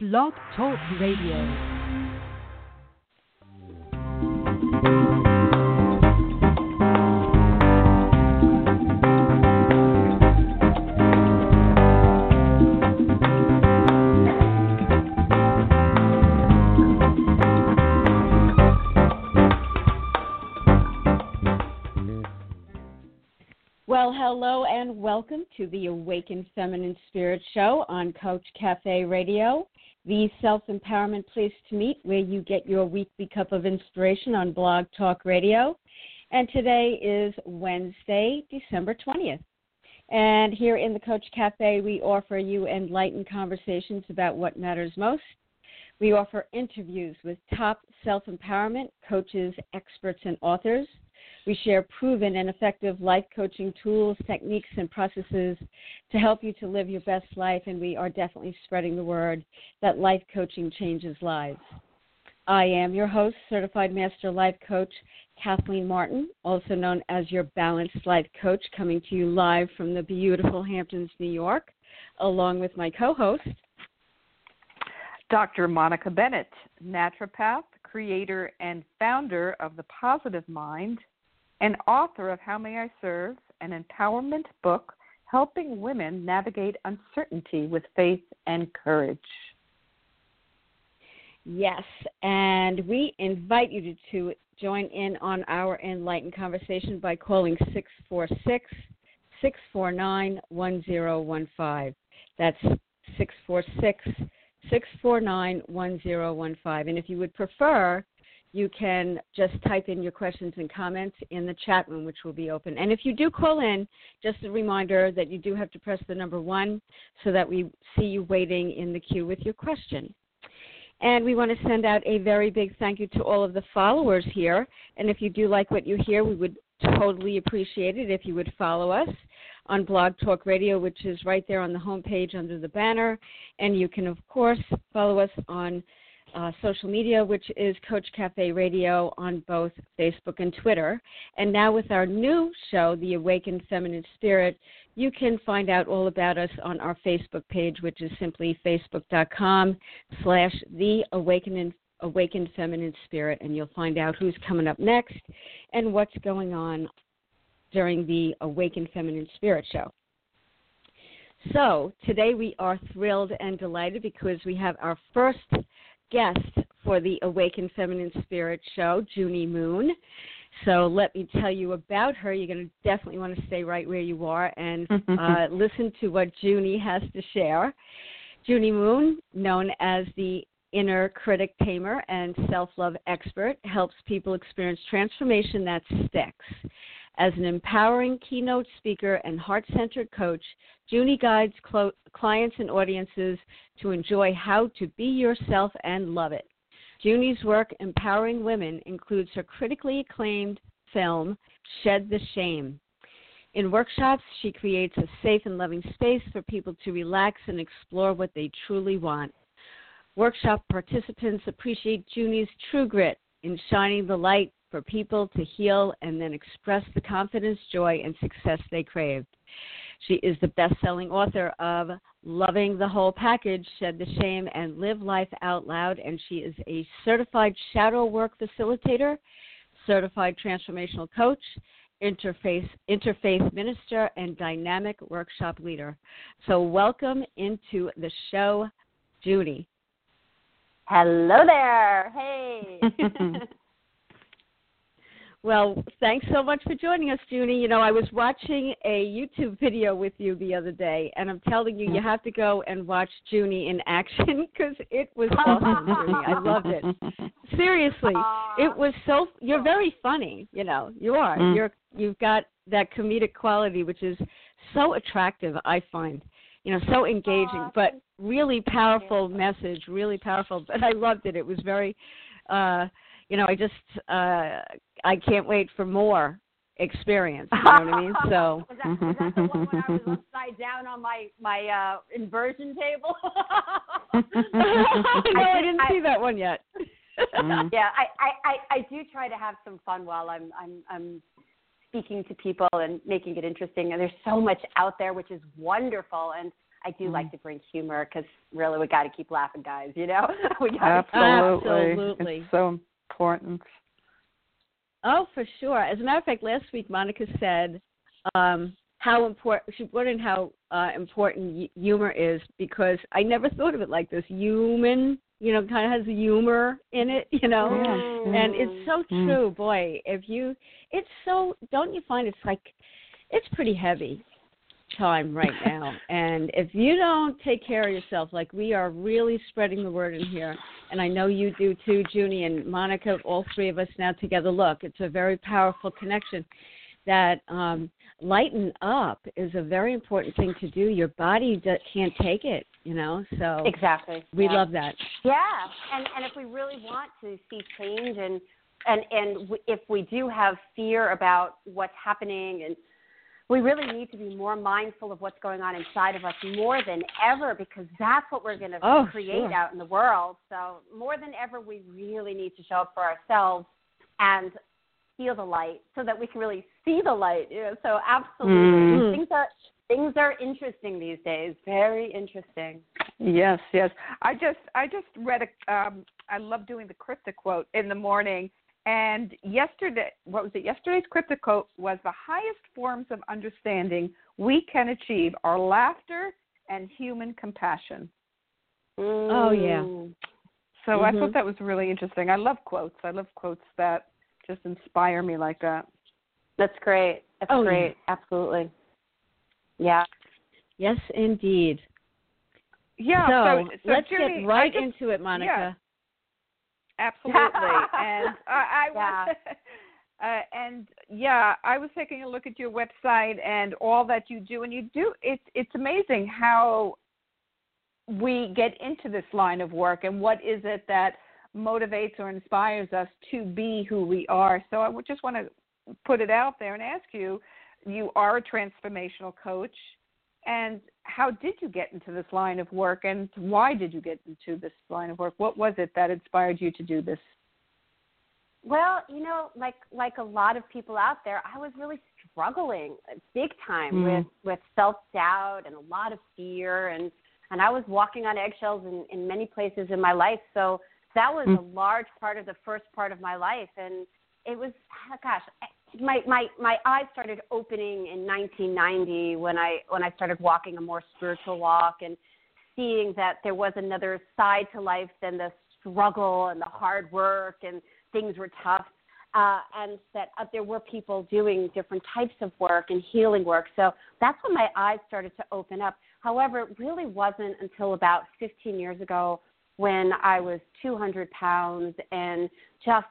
Blog Talk Radio. Well, hello and welcome to the Awakened Feminine Spirit Show on Coach Cafe Radio, the self empowerment place to meet where you get your weekly cup of inspiration on Blog Talk Radio. And today is Wednesday, December 20th. And here in the Coach Cafe, we offer you enlightened conversations about what matters most. We offer interviews with top self empowerment coaches, experts, and authors. We share proven and effective life coaching tools, techniques, and processes to help you to live your best life, and we are definitely spreading the word that life coaching changes lives. I am your host, Certified Master Life Coach Kathleen Martin, also known as your Balanced Life Coach, coming to you live from the beautiful Hamptons, New York, along with my co host, Dr. Monica Bennett, naturopath, creator, and founder of The Positive Mind, and author of How May I Serve, an empowerment book helping women navigate uncertainty with faith and courage. Yes, and we invite you to, join in on our enlightened conversation by calling 646 649 1015. That's 646 649 1015. And if you would prefer, you can just type in your questions and comments in the chat room, which will be open. And if you do call in, just a reminder that you do have to press the number one so that we see you waiting in the queue with your question. And we want to send out a very big thank you to all of the followers here. And if you do like what you hear, we would totally appreciate it if you would follow us on Blog Talk Radio, which is right there on the homepage under the banner. And you can, of course, follow us on uh, social media, which is Coach Cafe Radio on both Facebook and Twitter. And now with our new show, The Awakened Feminine Spirit, you can find out all about us on our Facebook page, which is simply facebook.com slash The Awakened, Feminine Spirit. And you'll find out who's coming up next and what's going on during the Awakened Feminine Spirit show. So today we are thrilled and delighted because we have our first guest for the Awakened Feminine Spirit show, Junie Moon. So let me tell you about her. You're going to definitely want to stay right where you are and uh, listen to what Junie has to share. Junie Moon, known as the inner critic tamer and self love expert, helps people experience transformation that sticks. As an empowering keynote speaker and heart centered coach, Junie guides clo- clients and audiences to enjoy how to be yourself and love it. Junie's work empowering women includes her critically acclaimed film, Shed the Shame. In workshops, she creates a safe and loving space for people to relax and explore what they truly want. Workshop participants appreciate Junie's true grit in shining the light for people to heal and then express the confidence, joy, and success they craved. She is the best selling author of Loving the Whole Package, Shed the Shame, and Live Life Out Loud. And she is a certified shadow work facilitator, certified transformational coach, interface, interfaith minister, and dynamic workshop leader. So, welcome into the show, Junie. Hello there. Hey. Well, thanks so much for joining us, Junie. You know, I was watching a YouTube video with you the other day, and I'm telling you, you have to go and watch Junie in action because it was awesome, Junie. I loved it. Seriously, it was so. You're very funny. You know, you are. Mm. You're. You've got that comedic quality, which is so attractive. I find. You know, so engaging, but really powerful message. Really powerful. But I loved it. It was very. uh you know, I just uh I can't wait for more experience. You know what I mean? So was, that, was that the one when I was upside down on my my uh inversion table? no, I didn't I- see that one yet. Mm. yeah, I, I, I, I do try to have some fun while I'm I'm I'm speaking to people and making it interesting. And there's so much out there, which is wonderful. And I do Mhm. like to bring humor because really we got to keep laughing, guys. You know, we got Absolutely. Absolutely. It's so important. Oh, for sure. As a matter of fact, last week Monica said um, how important she put in how uh, important y- humor is because I never thought of it like this. Human, you know, kind of has humor in it, you know. Yeah. And it's so Mm. true, boy. If you, it's so. Don't you find it's like, it's pretty heavy time right now. and if you don't take care of yourself, like we are really spreading the word in here, and I know you do too, Junie and Monica, all three of us now together. Look, it's a very powerful connection. That um, lighten up is a very important thing to do. Your body d- can't take it, you know. So exactly. we yeah. love that. Yeah, and and if we really want to see change, and and and if we do have fear about what's happening, and we really need to be more mindful of what's going on inside of us more than ever, because that's what we're going to Oh, create sure. out in the world. So more than ever, we really need to show up for ourselves and feel the light, so that we can really see the light. You know, so absolutely, Mm. things are things are interesting these days. Very interesting. Yes, yes. I just I just read a um I love doing the cryptic quote in the morning and yesterday what was it? Yesterday's cryptic quote was the highest forms of understanding we can achieve are laughter and human compassion. Oh, yeah. So I Mhm. thought that was really interesting. I love quotes. I love quotes that just inspire me like that. That's great. That's Oh, yeah. great. Absolutely. Yeah. Yes, indeed. Yeah, so, so, so let's Junie, get right just, into it, Monica. Absolutely. and I, I Yeah. want uh, and yeah, I was taking a look at your website and all that you do, and you do. It's it's amazing how we get into this line of work, and what is it that motivates or inspires us to be who we are. So I just want to put it out there and ask you: You are a transformational coach, and how did you get into this line of work, and why did you get into this line of work? What was it that inspired you to do this? Well, you know, like like a lot of people out there, I was really struggling big time Mm. with with self doubt and a lot of fear and and I was walking on eggshells in in many places in my life. So that was Mm. a large part of the first part of my life and it was gosh, my my my eyes started opening in 1990 when I when I started walking a more spiritual walk and seeing that there was another side to life than the struggle and the hard work and things were tough uh, and that uh, there were people doing different types of work and healing work. So that's when my eyes started to open up. However, it really wasn't until about 15 years ago when I was 200 pounds and just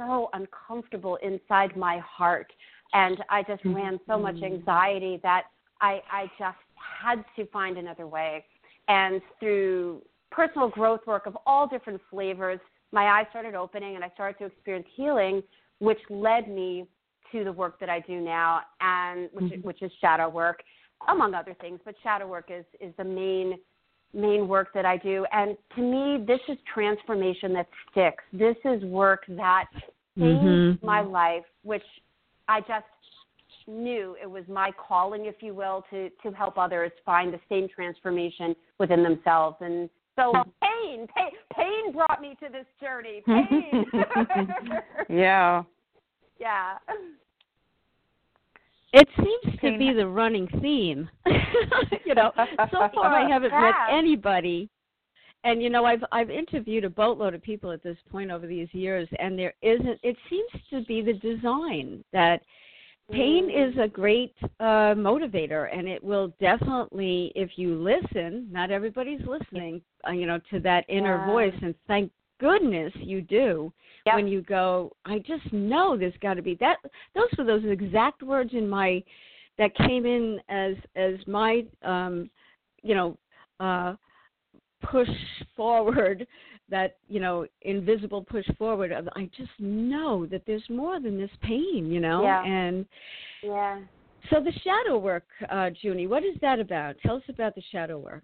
so uncomfortable inside my heart. And I just mm-hmm. ran so much anxiety that I, I just had to find another way. And through personal growth work of all different flavors, my eyes started opening and I started to experience healing, which led me to the work that I do now, and which, mm-hmm. which is shadow work, among other things. But shadow work is is the main main work that I do, and to me, this is transformation that sticks. This is work that changed Mhm. my life, which I just knew it was my calling, if you will, to to help others find the same transformation within themselves. And so pain, pain, pain brought me to this journey. Pain. yeah. yeah. It seems to be the running theme. you know, so far I haven't met anybody. And you know, I've I've interviewed a boatload of people at this point over these years, and there isn't. It seems to be the design that pain Mm. is a great uh, motivator, and it will definitely, if you listen, not everybody's listening, uh, you know, to that inner Yeah. voice, and thank goodness you do Yep. when you go. I just know there's got to be that. Those were those exact words in my that came in as as my um, you know. Uh, push forward that you know invisible push forward of i just know that there's more than this pain you know Yeah. and Yeah. so the shadow work uh junie what is that about tell us about the shadow work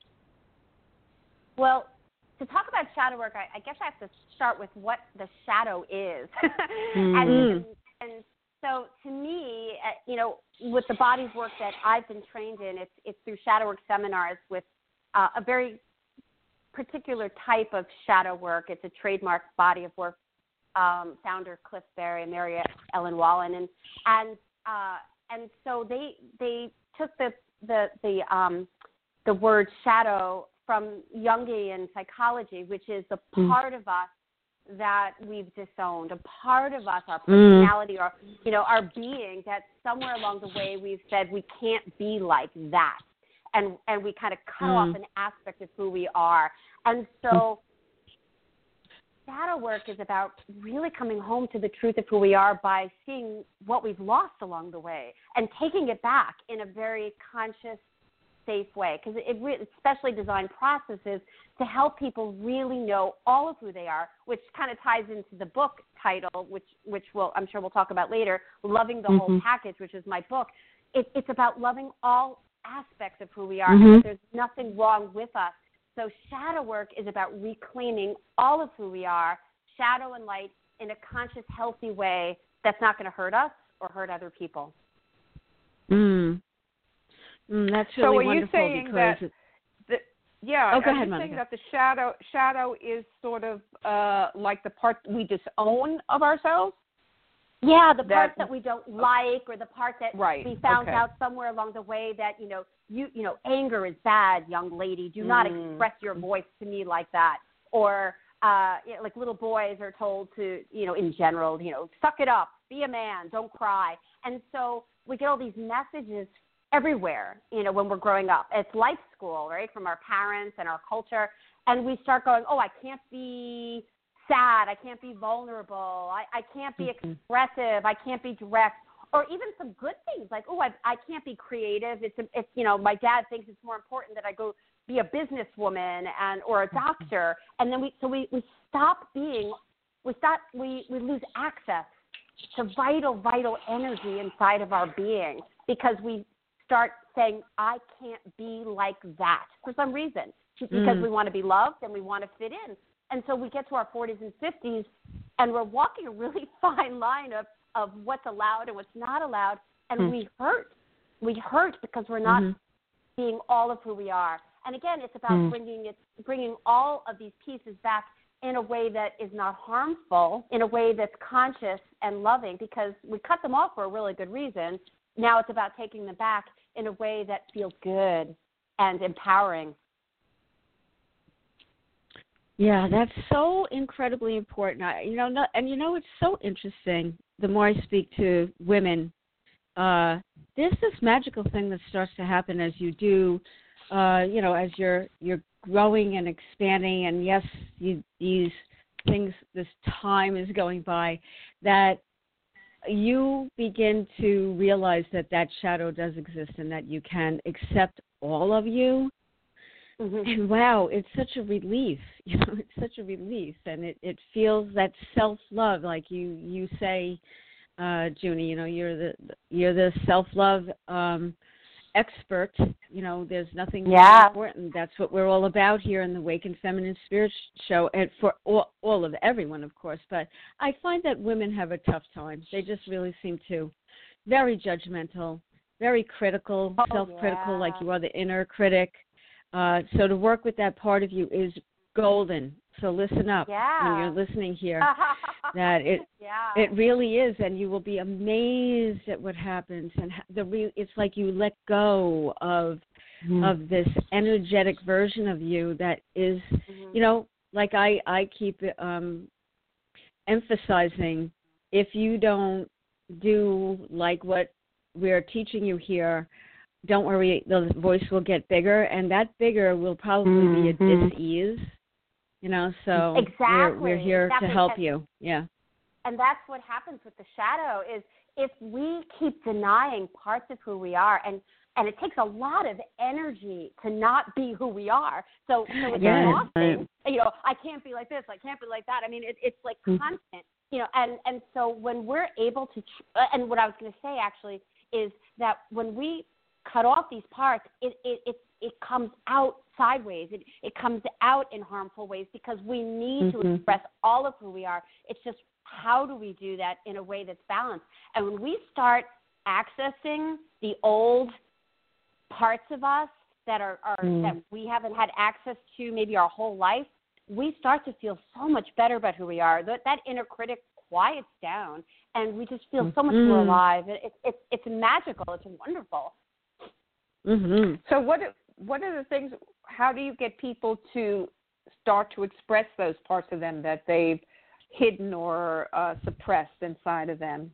Well, to talk about shadow work, I, I guess I have to start with what the shadow is. and, Mhm. and so to me, uh, you know, with the body work that I've been trained in, it's it's through shadow work seminars with uh, a very particular type of shadow work. It's a trademark body of work. Um, founder Cliff Barry and Mary Ellen Wallen, and and uh, and so they they took the the the um, the word shadow from Jungian psychology, which is the Mm. part of us that we've disowned, a part of us, our Mm. personality, or you know, our being that somewhere along the way we've said we can't be like that, and and we kind of cut Mm. off an aspect of who we are, and so. Shadow work is about really coming home to the truth of who we are by seeing what we've lost along the way and taking it back in a very conscious, safe way. Because it, re- it's specially designed processes to help people really know all of who they are, which kind of ties into the book title, which which will I'm sure we'll talk about later, "Loving the Whole Mhm. Package," which is my book. It, it's about loving all aspects of who we are, Mhm. and there's nothing wrong with us. So shadow work is about reclaiming all of who we are, shadow and light, in a conscious, healthy way that's not going to hurt us or hurt other people. Mm. Mm, that's So really are you wonderful saying because that- The, yeah, Oh, go ahead, you Monica. saying that the shadow shadow is sort of uh, like the part we disown of ourselves? Yeah, the That- parts that we don't like, or the part that Right, we found okay. out somewhere along the way that you know, you you know, anger is bad, young lady. Do not Mm. express your voice to me like that. Or uh, you know, like little boys are told to, you know, in general, you know, suck it up, be a man, don't cry. And so we get all these messages everywhere, you know, when we're growing up. It's life school, right, from our parents and our culture. And we start going, oh, I can't be sad. I can't be vulnerable. I, I can't be Mhm. expressive. I can't be direct. Or even some good things like, oh, I, I can't be creative. It's, it's, you know, my dad thinks it's more important that I go be a businesswoman and or a doctor. And then we, so we, we stop being, we stop, we, we lose access to vital, vital energy inside of our being because we start saying, I can't be like that for some reason because Mm. we want to be loved and we want to fit in. And so we get to our 40s and 50s and we're walking a really fine line of, of what's allowed and what's not allowed. And Mm. we hurt. We hurt because we're not Mhm. being all of who we are. And again, it's about Mm. bringing it, bringing all of these pieces back in a way that is not harmful, in a way that's conscious and loving, because we cut them off for a really good reason. Now it's about taking them back in a way that feels good and empowering. Yeah, that's so incredibly important. I, you know, no, and you know, it's so interesting. The more I speak to women, uh, there's this magical thing that starts to happen as you do, uh, you know, as you're you're growing and expanding, and yes, you, these things, this time is going by, that you begin to realize that that shadow does exist and that you can accept all of you Mm-hmm. and wow it's such a relief you know it's such a relief. And it it feels that self love like you you say uh junie you know you're the you're the self love um expert. You know there's nothing more important. That's what we're all about here in the Awakened Feminine Spirit show and for all, all of everyone of course. But i find that women have a tough time. They just really seem to very judgmental very critical Oh, self critical like you are the inner critic uh, so to work with that part of you is golden. So listen up Yeah. when you're listening here. that it yeah. it really is, and you will be amazed at what happens. And the re- it's like you let go of of this energetic version of you that is, Mhm. you know, like I I keep um, emphasizing. If you don't do like what we're teaching you here, don't worry, the voice will get bigger, and that bigger will probably be a Mhm. dis-ease. You know, so we're, we're here Exactly. to help you. Yeah. and that's what happens with the shadow is if we keep denying parts of who we are and and it takes a lot of energy to not be who we are so so it's Yeah, exhausting you know i can't be like this i can't be like that i mean it, it's like Mhm. constant you know and and so when we're able to and what i was going to say actually is that when we cut off these parts it it it, it comes out sideways it it comes out in harmful ways because we need to Mhm. express all of who we are it's just how do we do that in a way that's balanced and when we start accessing the old parts of us that are, are Mm. that we haven't had access to maybe our whole life, we start to feel so much better about who we are. That that inner critic quiets down, and we just feel so much more Mm. alive. It, it, it's it's magical. It's wonderful. Mhm. So what what are the things? How do you get people to start to express those parts of them that they've hidden or uh, suppressed inside of them?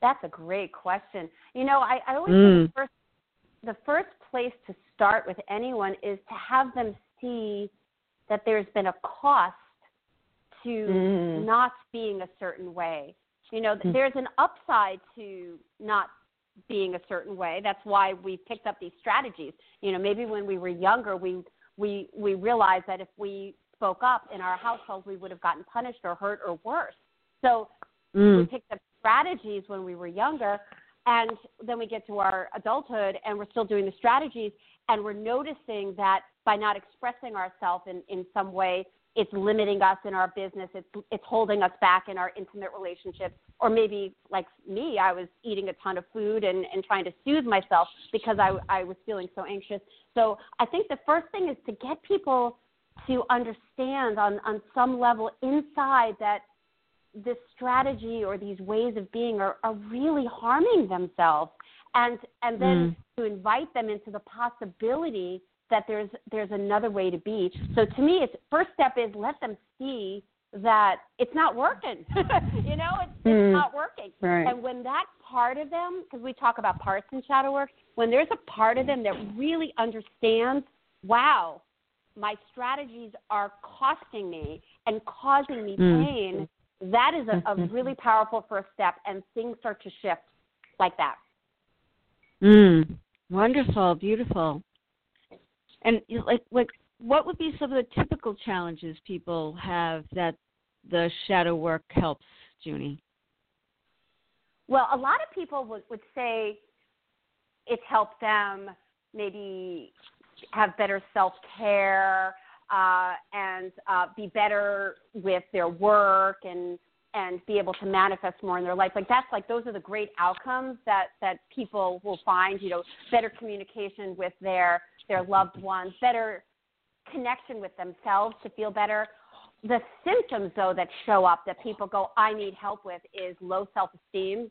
That's a great question. You know, I, I always Mm. think the first the first place to start with anyone is to have them see that there's been a cost to Mm. not being a certain way. You know, Mm. there's an upside to not being a certain way. That's why we picked up these strategies. You know, maybe when we were younger, we we we realized that if we spoke up in our household, we would have gotten punished or hurt or worse. So we Mm. picked up strategies when we were younger and then we get to our adulthood and we're still doing the strategies and we're noticing that by not expressing ourselves in, in some way it's limiting us in our business it's it's holding us back in our intimate relationships or maybe like me i was eating a ton of food and, and trying to soothe myself because I, I was feeling so anxious. So i think the first thing is to get people to understand on, on some level inside that this strategy or these ways of being are, are really harming themselves. And and then mm. to invite them into the possibility that there's there's another way to be so to me it's first step is let them see that it's not working you know it's, it's Mm. not working Right. and when that part of them because we talk about parts in shadow work when there's a part of them that really understands wow my strategies are costing me and causing me Mm. pain that is a, a really powerful first step and things start to shift like that Mm. Wonderful, beautiful. And like, like, what would be some of the typical challenges people have that the shadow work helps, Junie? Well, a lot of people would, would say it's helped them maybe have better self care uh, and uh, be better with their work and and be able to manifest more in their life. Like that's like those are the great outcomes that that people will find. You know, better communication with their their loved ones, better connection with themselves to feel better. The symptoms, though, that show up that people go, I need help with, is low self esteem,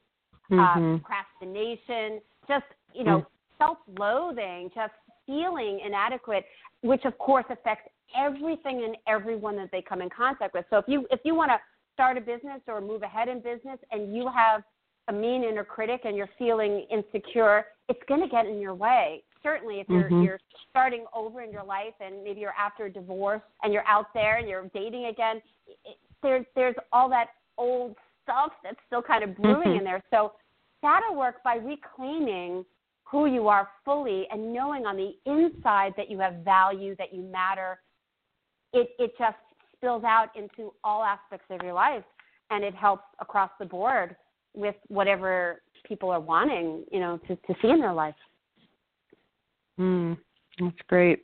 uh, Mhm. procrastination, just you know, self-loathing, just feeling inadequate, which of course affects everything and everyone that they come in contact with. So if you if you want to start a business or move ahead in business and you have a mean inner critic and you're feeling insecure, it's going to get in your way. Certainly, if you're Mhm. you're starting over in your life and maybe you're after a divorce and you're out there and you're dating again, it, there's there's all that old stuff that's still kind of brewing Mhm. in there. So shadow work by reclaiming who you are fully and knowing on the inside that you have value, that you matter, it, it just spills out into all aspects of your life and it helps across the board with whatever people are wanting, you know, to, to see in their life. Mm, that's great.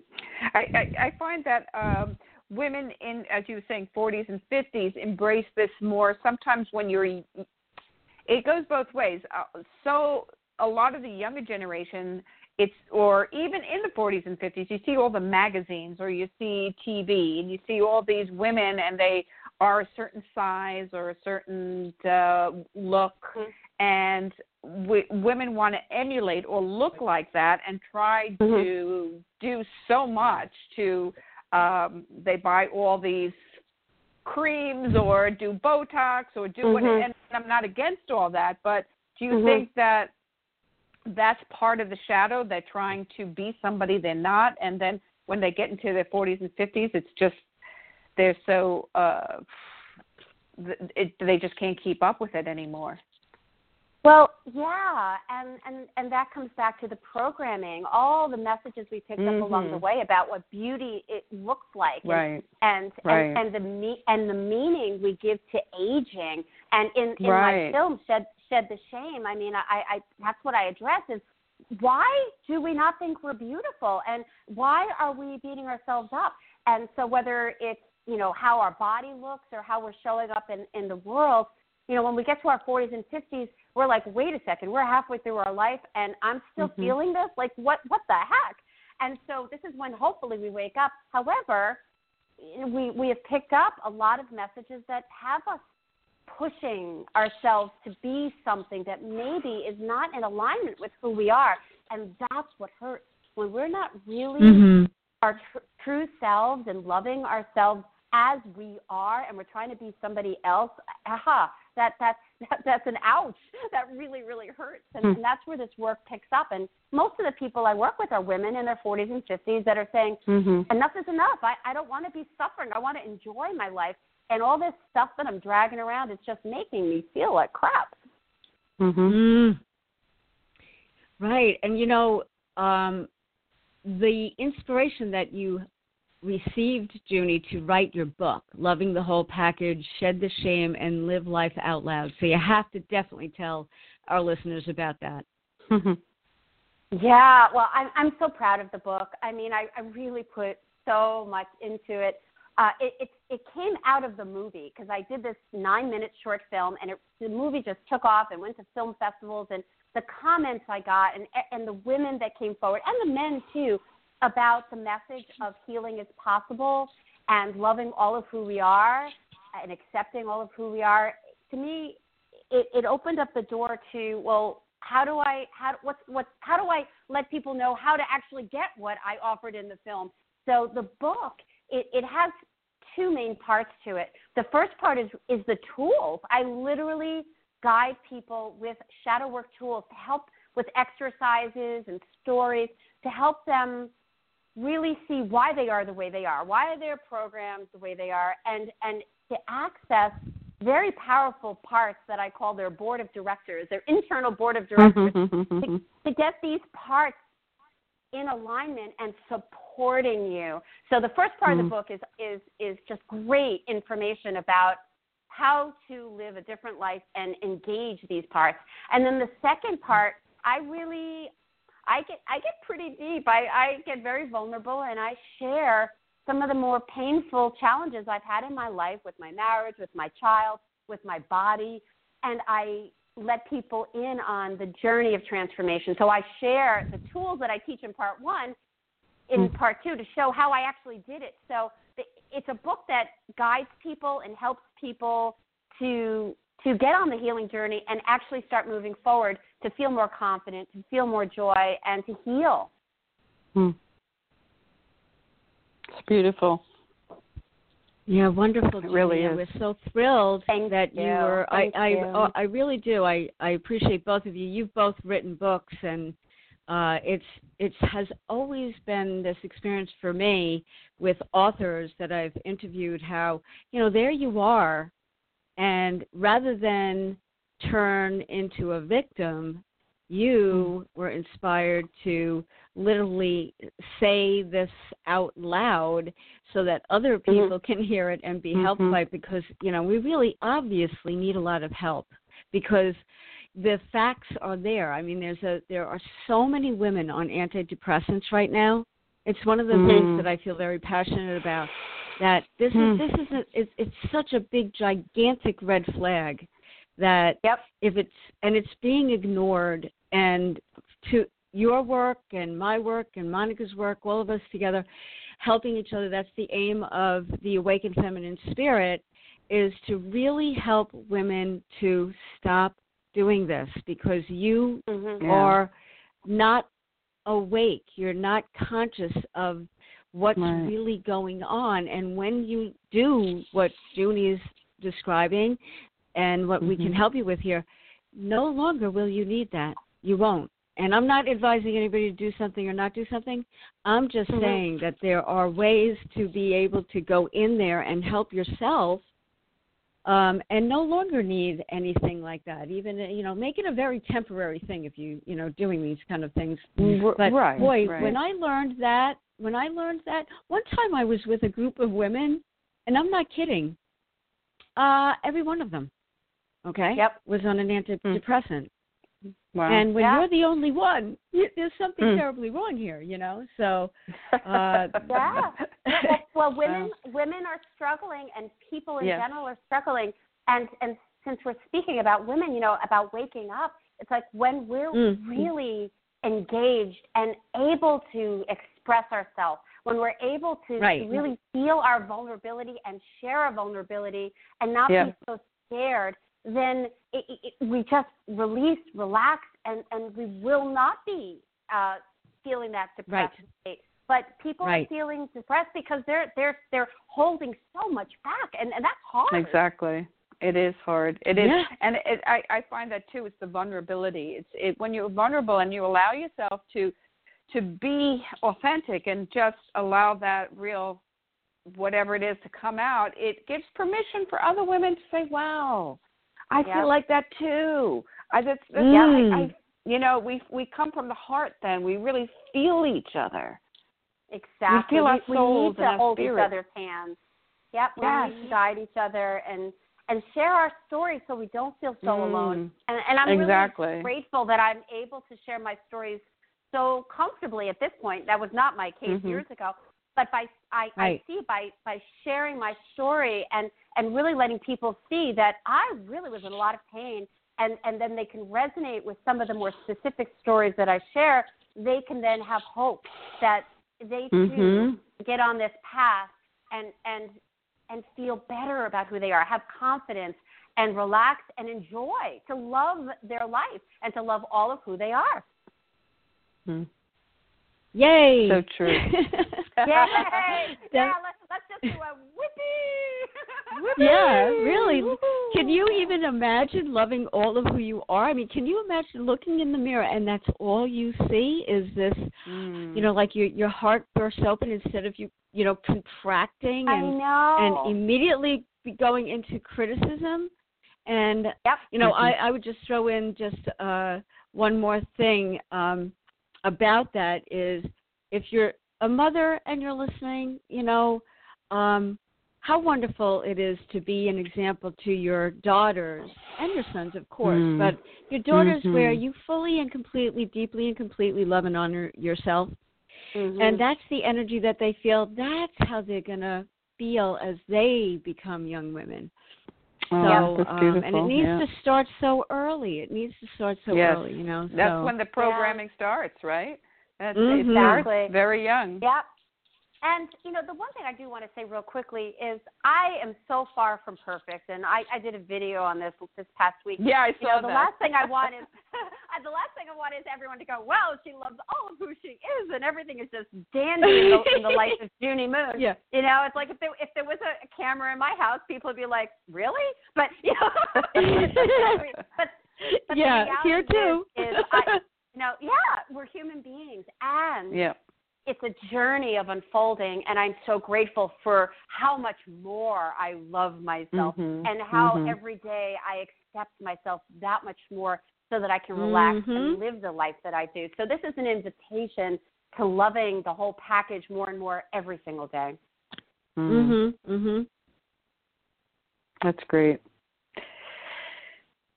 I, I, I find that um, women in, as you were saying, 40s and 50s embrace this more. Sometimes when you're, it goes both ways. Uh, so a lot of the younger generation, it's or even in the 40s and 50s, you see all the magazines or you see TV and you see all these women and they are a certain size or a certain uh, look, Mhm. and w- women want to emulate or look like that and try Mhm. to do so much to. Um, they buy all these creams or do Botox or do what, Mhm. and I'm not against all that, but do you Mhm. think that that's part of the shadow? They're trying to be somebody they're not, and then when they get into their 40s and 50s, it's just they're so uh, it, they just can't keep up with it anymore. Well, yeah, and, and and that comes back to the programming, all the messages we picked up along the Mhm. way about what beauty it looks like, and Right. and Right. and, and the me- and the meaning we give to aging. And in in Right. my film, shed shed the shame. I mean, I, I that's what I address is why do we not think we're beautiful, and why are we beating ourselves up? And so whether it's you know how our body looks or how we're showing up in in the world, you know, when we get to our 40s and 50s, we're like, wait a second, we're halfway through our life and I'm still Mm-hmm. feeling this. Like, what what the heck? And so this is when hopefully we wake up. However, we we have picked up a lot of messages that have us pushing ourselves to be something that maybe is not in alignment with who we are, and that's what hurts when we're not really Mm-hmm. our tr- true selves and loving ourselves as we are, and we're trying to be somebody else. Aha! That that's that, that's an ouch. That really really hurts, and, Hmm. and that's where this work picks up. And most of the people I work with are women in their 40s and 50s that are saying, Mm-hmm. enough is enough. I, I don't want to be suffering. I want to enjoy my life. And all this stuff that I'm dragging around is just making me feel like crap. Mm-hmm. Mm. Right. And you know, um, the inspiration that you received, Junie, to write your book, Loving the Whole Package, Shed the Shame, and Live Life Out Loud. So you have to definitely tell our listeners about that. Mm-hmm. Yeah, well, I'm I'm so proud of the book. I mean, I, I really put so much into it. Uh, it, it it came out of the movie because I did this nine minute short film, and it, the movie just took off and went to film festivals. And the comments I got, and and the women that came forward, and the men too, about the message of healing is possible and loving all of who we are and accepting all of who we are. To me, it, it opened up the door to well how do I how what's what how do I let people know how to actually get what I offered in the film? So the book it, it has two main parts to it. The first part is is the tools. I literally guide people with shadow work tools to help with exercises and stories to help them really see why they are the way they are, why are their programs the way they are, and and to access very powerful parts that I call their board of directors, their internal board of directors, Mm-hmm. to, to get these parts in alignment and supporting you. So the first part of Mm. the book is is is just great information about how to live a different life and engage these parts. And then the second part, I really I get I get pretty deep. I, I get very vulnerable and I share some of the more painful challenges I've had in my life with my marriage, with my child, with my body, and I let people in on the journey of transformation. So I share the tools that I teach in part one in part two to show how I actually did it. So it's a book that guides people and helps people to to get on the healing journey and actually start moving forward to feel more confident, to feel more joy, and to heal. Hmm. It's beautiful. Yeah, wonderful. It really is. We're so thrilled Thank that you. were. Thank I, I, you. oh, I really do. I, I appreciate both of you. You've both written books, and uh, it's it has always been this experience for me with authors that I've interviewed. How you know there you are, and rather than turn into a victim, you were inspired to literally say this out loud so that other Mm-hmm. people can hear it and be helped Mhm. by it because you know we really obviously need a lot of help because the facts are there i mean there's a there are so many women on antidepressants right now it's one of the Mhm. things that i feel very passionate about that this Hmm. is this is a, it's, it's such a big gigantic red flag that Yep. if it's and it's being ignored and to your work and my work and Monica's work, all of us together helping each other, that's the aim of the awakened feminine spirit is to really help women to stop doing this because you Mm-hmm. Yeah. are not awake. You're not conscious of what's Right. really going on. And when you do what Junie is describing and what we can Mhm. help you with here, no longer will you need that. You won't. And I'm not advising anybody to do something or not do something. I'm just Mhm. saying that there are ways to be able to go in there and help yourself um, and no longer need anything like that. Even you know, make it a very temporary thing if you you know doing these kind of things. But right, boy, right. when I learned that, when I learned that, one time I was with a group of women, and I'm not kidding. Uh, every one of them, okay, Yep. was on an antidepressant. Wow. And when Yeah. you're the only one, you, there's something Mm. terribly wrong here, you know. So, uh, Yeah. well, well, women women are struggling, and people in Yes. general are struggling. And and since we're speaking about women, you know, about waking up, it's like when we're Mhm. really engaged and able to express ourselves, when we're able to, to Right. really feel our vulnerability and share our vulnerability and not Yeah. be so scared, then it, it, it- we just release, relax, and, and we will not be uh, feeling that depressed Right. state. But people Right. are feeling depressed because they're they're they're holding so much back, and, and that's hard. Exactly. It is hard. It is, Yeah. and it, I I find that too. It's the vulnerability. It's it when you're vulnerable and you allow yourself to to be authentic and just allow that real whatever it is to come out. It gives permission for other women to say, "Wow, I Yeah. feel like that too." I that's, that's Mm. yeah. I, I you know we we come from the heart. Then we really feel each other. Exactly. We feel our we, souls need and to our hold each spirits. other's hands. Yep. We Yes. need to guide each other and and share our stories so we don't feel so Mm. alone. And and I'm Exactly. really grateful that I'm able to share my stories so comfortably at this point. That was not my case Mhm. years ago. But by I, I see by by sharing my story and and really letting people see that I really was in a lot of pain and and then they can resonate with some of the more specific stories that I share, they can then have hope that they too Mhm. get on this path and and and feel better about who they are, have confidence and relax and enjoy to love their life and to love all of who they are. Hmm. Yay! So true. Yay! Yeah, let's let's just do a whoopee. Whoopee! yeah, really. Can you even imagine loving all of who you are? I mean, can you imagine looking in the mirror and that's all you see is this, Mm. you know, like your your heart bursts open instead of you, you know, contracting I and know. and immediately going into criticism. And Yep. you know. I I would just throw in just uh one more thing um about that is if you're a mother and you're listening, you know, um how wonderful it is to be an example to your daughters and your sons, of course, Mm. but your daughters Mhm. where you fully and completely, deeply and completely love and honor yourself. Mhm. And that's the energy that they feel. That's how they're going to feel as they become young women. Oh, So, that's um, beautiful. and it needs yeah. to start so early. It needs to start so Yes. early, you know. That's when the programming starts, right? That's, Mhm. Exactly. very young. Yep. And you know, the one thing I do want to say real quickly is I am so far from perfect, and I, I did a video on this this past week. Yeah, I You saw know, the last thing I want is the last thing I want is everyone to go, well, she loves all of who she is, and everything is just dandy in the, in the life of Junie Moon. Yeah. You know, it's like if there if there was a, a camera in my house, people would be like, really? But you know, but but yeah, here too. Is, is I, you know, yeah, we're human beings, and yeah. it's a journey of unfolding and i'm so grateful for how much more i love myself Mhm. and how Mhm. every day i accept myself that much more so that i can relax Mhm. and live the life that i do so this is an invitation to loving the whole package more and more every single day. Mhm. Mhm. That's great.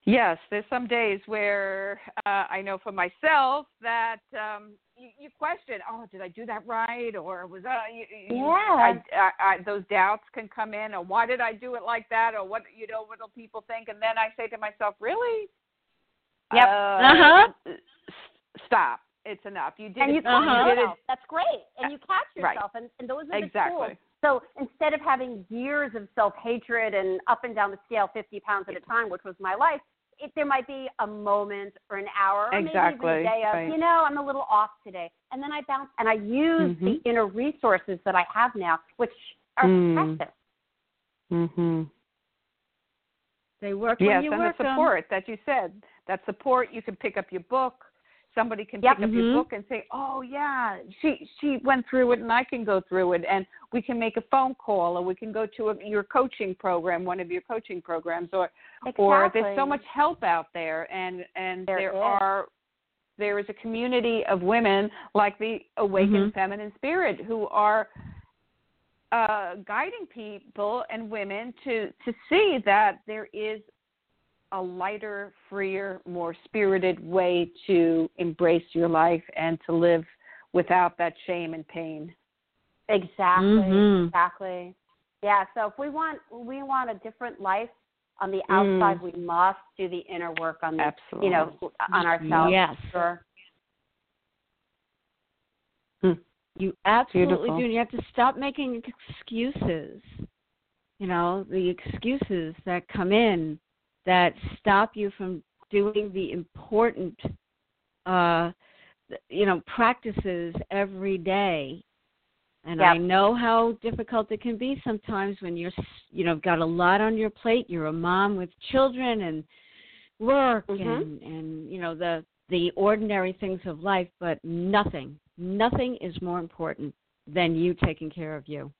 Yes, there's some days where uh, I know for myself that um, you, you question, oh, did I do that right, or was that? You, Yeah. I, I, I, those doubts can come in, or why did I do it like that, or what you know, what will people think? And then I say to myself, really? Yep. Uh, Uh-huh. Stop. It's enough. You did and it. catch Uh-huh. yourself that's great and you catch Right. yourself and, and those are the Exactly. tools so instead of having years of self hatred and up and down the scale 50 pounds at a time, which was my life, it, there might be a moment or an hour or maybe even a day of, right. you know, I'm a little off today. And then I bounce and I use the Mhm. inner resources that I have now, which are Mm. precious. Mhm. They work Yes, when you and work the 'em. support that you said. That support, you can pick up your book. Somebody can Yep. pick up Mhm. your book and say, "Oh yeah, she she went through it, and I can go through it." And we can make a phone call, or we can go to a, your coaching program, one of your coaching programs, or or there's so much help out there, and and There there is. are there is a community of women like the awakened Mhm. feminine spirit who are uh, guiding people and women to to see that there is a lighter, freer, more spirited way to embrace your life and to live without that shame and pain. Exactly. Mhm. Exactly. Yeah. So if we want we want a different life, On the outside, Mm. we must do the inner work on the, Absolutely. you know, on ourselves. Yes. Sure. You absolutely Beautiful. do. And you have to stop making excuses. You know, the excuses that come in that stop you from doing the important, uh, you know, practices every day. And I know how difficult it can be sometimes when you're, you know, got a lot on your plate. You're a mom with children and work Mhm. and and you know the the ordinary things of life, but nothing, nothing is more important than you taking care of you.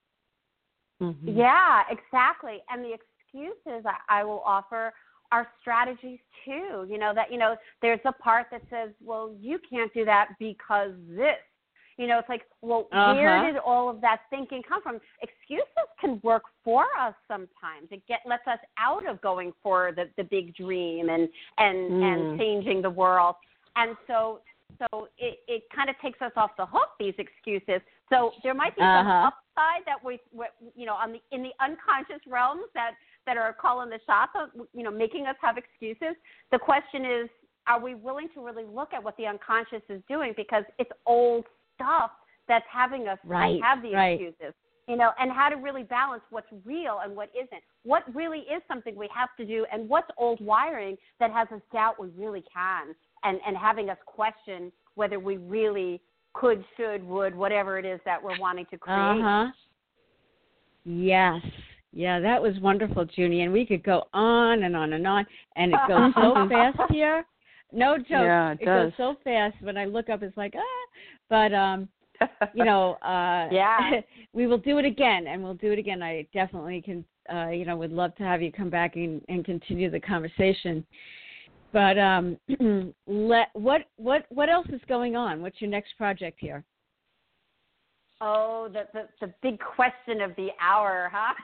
Mhm. Yeah, exactly. And the excuses I, I will offer are strategies too. You know, that, you know, there's a part that says, well, you can't do that because this. You know, it's like, well, where Uh-huh. did all of that thinking come from? Excuses can work for us sometimes. It get lets us out of going for the, the big dream and and Mm. and changing the world. And so so it, it kind of takes us off the hook these excuses. So there might be some Uh-huh. upside that we, we you know on the in the unconscious realms that that are calling the shots of you know making us have excuses. The question is, are we willing to really look at what the unconscious is doing because it's old stuff that's having us Right, have the right. excuses. You know, and how to really balance what's real and what isn't. What really is something we have to do, and what's old wiring that has us doubt we really can, and and having us question whether we really could, should, would, whatever it is that we're wanting to create. Uh huh. Yes. Yeah, that was wonderful, Junie, and we could go on and on and on, and it goes so fast here. No joke. Yeah, it goes does. so fast. When I look up, it's like ah. But um, you know, uh, Yeah. we will do it again, and we'll do it again. I definitely can. Uh, you know, would love to have you come back and, and continue the conversation. But um, let what what what else is going on? What's your next project here? Oh, the, the the big question of the hour, huh?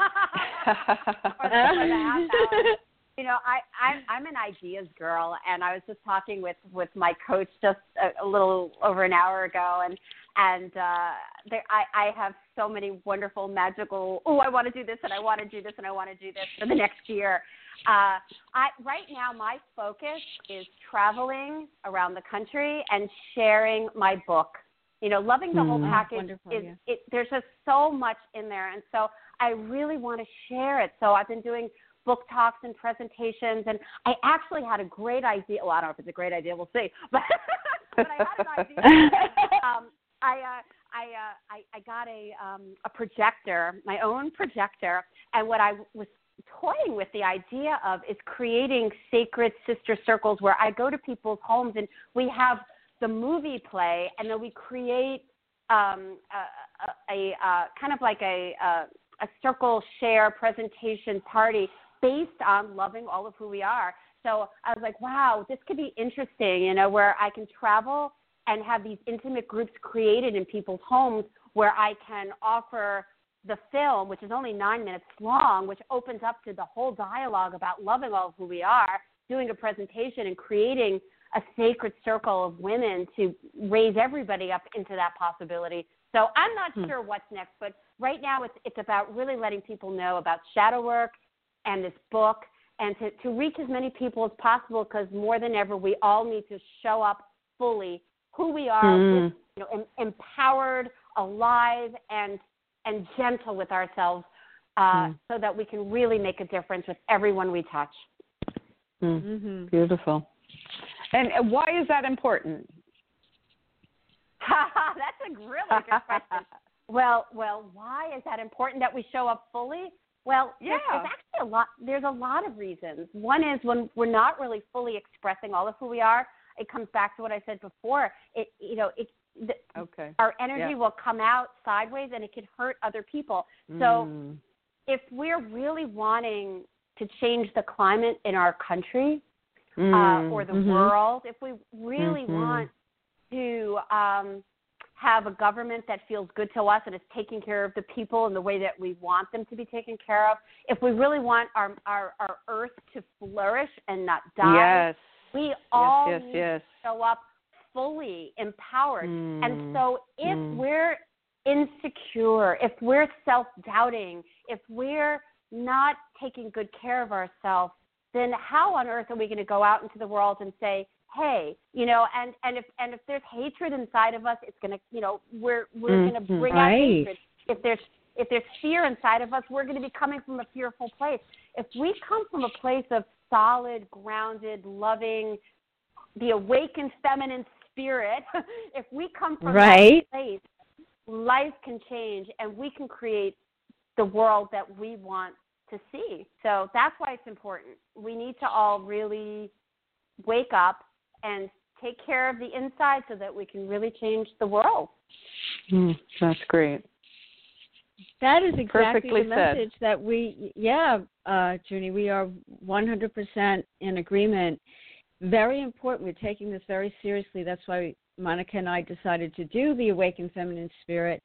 Or or the hour. You know, I I'm I'm an ideas girl, and I was just talking with with my coach just a, a little over an hour ago, and and uh, there I I have so many wonderful magical. Oh, I want to do this, and I want to do this, and I want to do this for the next year. Uh, I right now my focus is traveling around the country and sharing my book. You know, loving the whole Mm. package is yeah. it. There's just so much in there, and so I really want to share it. So I've been doing book talks and presentations, and I actually had a great idea. Well, I don't know if it's a great idea. We'll see, but but I had an idea. um, I uh, I, uh, I I got a um, a projector, my own projector, and what I was toying with the idea of is creating sacred sister circles where I go to people's homes and we have the movie play, and then we create um, a, a, a kind of like a, a a circle share presentation party based on loving all of who we are. So I was like, wow, this could be interesting, you know, where I can travel and have these intimate groups created in people's homes where I can offer the film, which is only nine minutes long, which opens up to the whole dialogue about loving all of who we are, doing a presentation and creating a sacred circle of women to raise everybody up into that possibility. So I'm not Hmm. sure what's next, but right now it's it's about really letting people know about shadow work and this book and to, to reach as many people as possible because more than ever we all need to show up fully who we are Hmm. with, you know, em- empowered, alive and and gentle with ourselves uh, Hmm. so that we can really make a difference with everyone we touch. Mm. Mm-hmm. Beautiful. And why is that important? That's a really good question. Well, well, why is that important that we show up fully? Well, there's, Yeah. there's actually a lot. There's a lot of reasons. One is when we're not really fully expressing all of who we are. It comes back to what I said before. It, you know, it, the, Okay. our energy Yeah. will come out sideways, and it can hurt other people. So, Mm. if we're really wanting to change the climate in our country, uh, Mm. or the Mhm. world, if we really Mhm. want to um, have a government that feels good to us and is taking care of the people in the way that we want them to be taken care of, if we really want our our, our earth to flourish and not die, Yes. we all yes, need yes, to show up fully empowered. Mm. And so if Mm. we're insecure, if we're self doubting, if we're not taking good care of ourselves, then how on earth are we going to go out into the world and say, hey, you know, and and if and if there's hatred inside of us, it's going to, you know, we're we're Mhm. going to bring Right. out hatred. If there's if there's fear inside of us, we're going to be coming from a fearful place. If we come from a place of solid, grounded, loving, the awakened feminine spirit, if we come from Right. that place, life can change and we can create the world that we want to see. So that's why it's important. We need to all really wake up and take care of the inside so that we can really change the world. Mm, that's great. That is exactly Perfectly the said. message that we, yeah, uh, Junie, we are 100% in agreement. Very important. We're taking this very seriously. That's why Monica and I decided to do the Awakened Feminine Spirit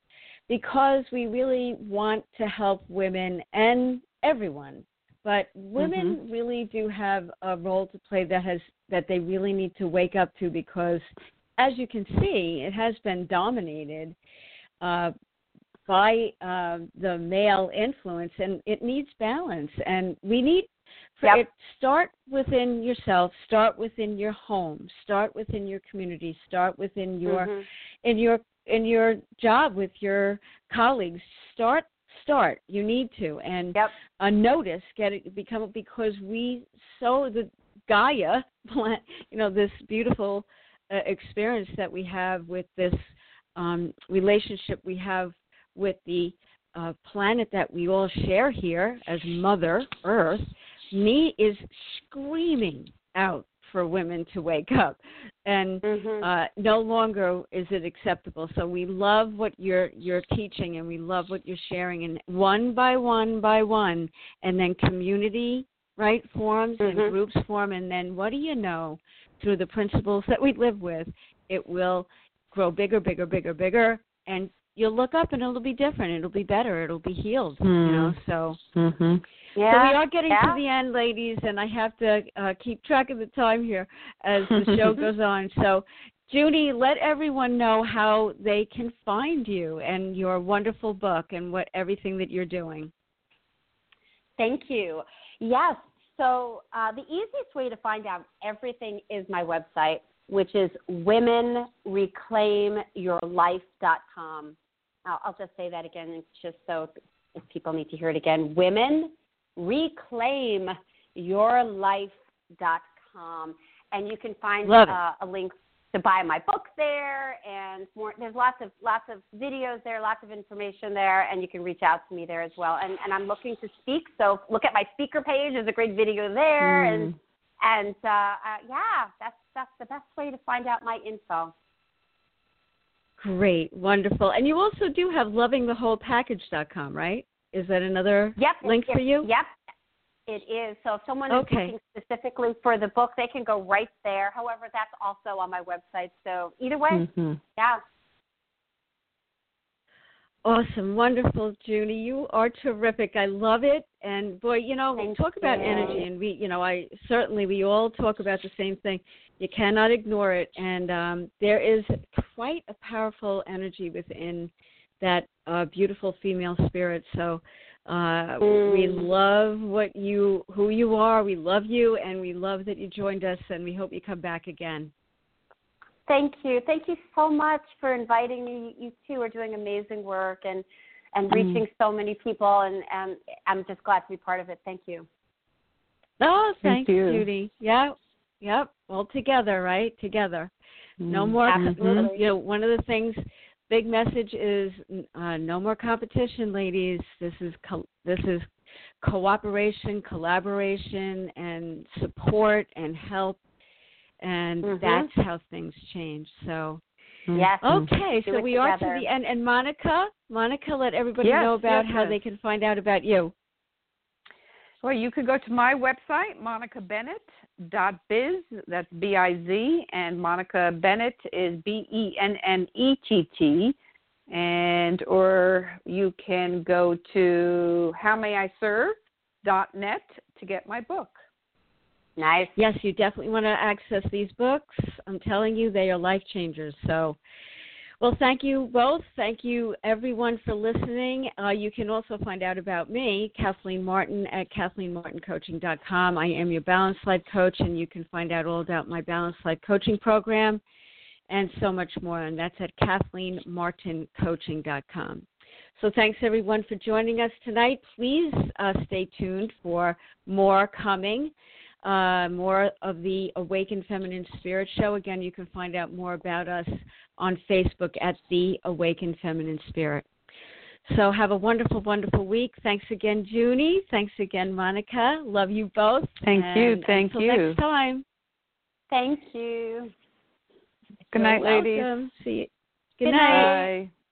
because we really want to help women and everyone. But women Mm-hmm. really do have a role to play that has that they really need to wake up to because, as you can see, it has been dominated uh, by uh, the male influence, and it needs balance. And we need for Yep. it start within yourself, start within your home, start within your community, start within your Mhm. in your in your job with your colleagues. Start start. You need to and Yep. a notice get it become because we so the Gaia plant, you know, this beautiful uh, experience that we have with this um, relationship we have with the uh, planet that we all share here as Mother Earth, me is screaming out for women to wake up, and Mhm. uh, no longer is it acceptable. So we love what you're you're teaching, and we love what you're sharing, and one by one by one, and then community right forms and Mhm. groups form, and then what do you know? Through the principles that we live with, it will grow bigger, bigger, bigger, bigger, and you'll look up and it'll be different. It'll be better. It'll be healed. You know, Mm. so. Mm-hmm. Yeah. So we are getting yeah. to the end, ladies, and I have to uh, keep track of the time here as the show goes on. So, Junie, let everyone know how they can find you and your wonderful book and what everything that you're doing. Thank you. Yes. So uh, the easiest way to find out everything is my website, which is womenreclaimyourlife.com. I'll, I'll just say that again, it's just so if people need to hear it again. Womenreclaimyourlife.com, and you can find uh, a link to buy my book there and more. There's lots of lots of videos there lots of information there and you can reach out to me there as well. And and i'm looking to speak so look at my speaker page. There's a great video there. Hmm. and and uh, uh yeah that's that's the best way to find out my info. Great, wonderful. And you also do have lovingthewholepackage.com, right? Is that another yep link for you? yep it is so if someone Okay. is looking specifically for the book they can go right there however that's also on my website so either way Mm-hmm. yeah Awesome, wonderful, Junie. You are terrific. I love it. And boy, you know, Thank talk about energy, and we, you know, I certainly we all talk about the same thing. You cannot ignore it, and um, there is quite a powerful energy within that uh, beautiful female spirit. So. Uh, We Mm. love what you, who you are. We love you, and we love that you joined us. And we hope you come back again. Thank you. Thank you so much for inviting me. You two are doing amazing work and and Mm. reaching so many people and and I'm just glad to be part of it. Thank you. Oh, Thank thanks, you. Junie. Yeah, yep. All together, right? Together. No more. Absolutely. You know, one of the things, big message is uh, no more competition, ladies. This is co- this is cooperation, collaboration, and support and help, and Mhm. that's how things change. So, Yes. okay, Do so it we are to the end. And Monica, Monica, let everybody Yes, know about yes, how yes. they can find out about you. Well, you could go to my website, monicabennett.biz. That's B I Z. And Monica Bennett is B E N N E T T. And, or you can go to howmayiserve.net to get my book. Nice. Yes, you definitely want to access these books. I'm telling you, they are life changers. So, Well, thank you both. Thank you, everyone, for listening. Uh, you can also find out about me, Kathleen Martin, at KathleenMartinCoaching.com. I am your Balance Life Coach, and you can find out all about my Balance Life Coaching Program and so much more. And that's at KathleenMartinCoaching.com. So thanks, everyone, for joining us tonight. Please uh, stay tuned for more coming uh, more of the Awakened Feminine Spirit Show. Again, you can find out more about us on Facebook at The Awakened Feminine Spirit. So have a wonderful, wonderful week. Thanks again, Junie. Thanks again, Monica. Love you both. Thank and you. Thank until you. Next time. Thank you. Good You're night, ladies. See you. Good, Good night. Bye.